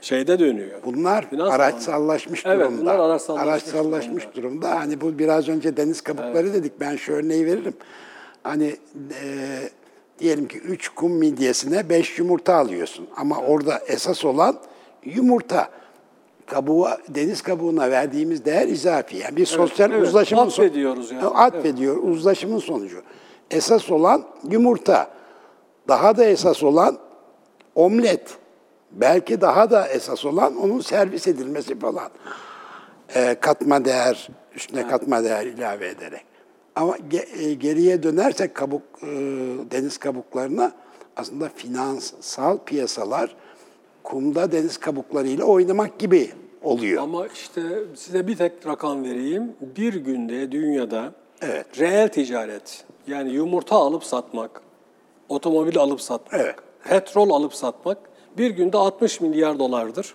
şeyde dönüyor. Bunlar Finans araçsallaşmış Evet, durumda. bunlar araçsallaşmış Araçsallaşmış durumda. Hani bu biraz önce deniz kabukları dedik. Ben şu örneği veririm. Hani e, diyelim ki 3 kum midyesine 5 yumurta alıyorsun. Ama orada esas olan yumurta. Kabuğu, deniz kabuğuna verdiğimiz değer izafi. Yani bir sosyal evet. uzlaşımın son- Atfediyoruz yani. Atfediyor, uzlaşımın sonucu. Esas olan yumurta. Daha da esas olan omlet. Belki daha da esas olan onun servis edilmesi falan. Ee, katma değer, üstüne katma değer ilave ederek. Ama ge- e, geriye dönersek kabuk e, deniz kabuklarına aslında finansal piyasalar kumda deniz kabuklarıyla oynamak gibi oluyor. Ama işte size bir tek rakam vereyim. Bir günde dünyada Evet. reel ticaret yani yumurta alıp satmak, otomobil alıp satmak, Evet. petrol alıp satmak bir günde 60 milyar dolardır.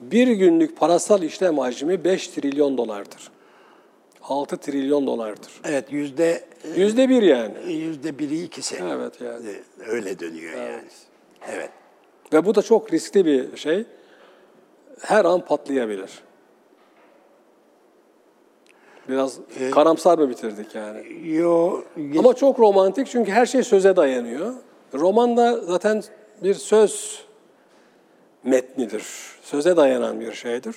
Bir günlük parasal işlem hacmi 5 trilyon dolardır. 6 trilyon dolardır. Evet yüzde Yüzde bir yani. yüzde biri ikisi. Evet yani. E, Öyle dönüyor yani. Evet. Ve bu da çok riskli bir şey. Her an patlayabilir. Biraz karamsar mı bitirdik yani? Yo, Ama çok romantik çünkü her şey söze dayanıyor. Roman da zaten bir söz metnidir. Söze dayanan bir şeydir.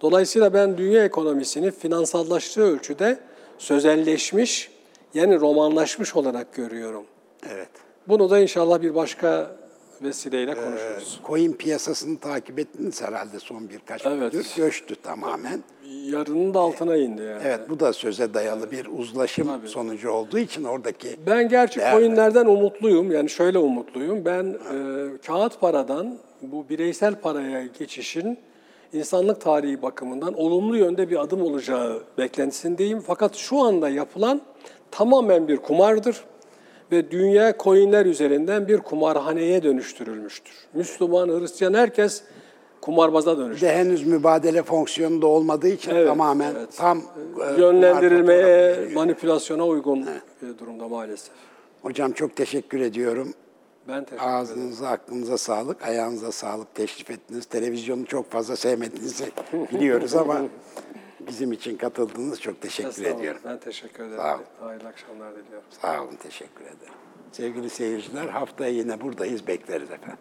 Dolayısıyla ben dünya ekonomisini finansallaştığı ölçüde sözelleşmiş, yani romanlaşmış olarak görüyorum. evet. Bunu da inşallah bir başka vesileyle konuşuruz. Coin piyasasını takip ettiniz herhalde son birkaç Evet. gündür. Göçtü tamamen. Yarının da altına indi yani. Evet bu da söze dayalı bir uzlaşım Tabii. sonucu olduğu için oradaki Ben gerçi Değerli. coinlerden umutluyum. Yani şöyle umutluyum. Ben e, kağıt paradan bu bireysel paraya geçişin insanlık tarihi bakımından olumlu yönde bir adım olacağı beklentisindeyim. Fakat şu anda yapılan tamamen bir kumardır ve dünya coinler üzerinden bir kumarhaneye dönüştürülmüştür. Müslüman, Hristiyan herkes kumarbaza dönüştür. de henüz mübadele fonksiyonu da olmadığı için Evet, tamamen evet. tam e, Yönlendirilmeye, manipülasyona uygun bir durumda maalesef. Hocam çok teşekkür ediyorum. Ben teşekkür ederim. Ağzınıza, aklınıza sağlık, ayağınıza sağlık teşrif ettiniz. Televizyonu çok fazla sevmediğinizi biliyoruz ama bizim için katıldınız. Çok teşekkür ediyorum. Ben teşekkür ederim. Sağ olun. Hayırlı akşamlar diliyorum. Sağ olun, teşekkür ederim. Sevgili seyirciler, haftaya yine buradayız, bekleriz efendim.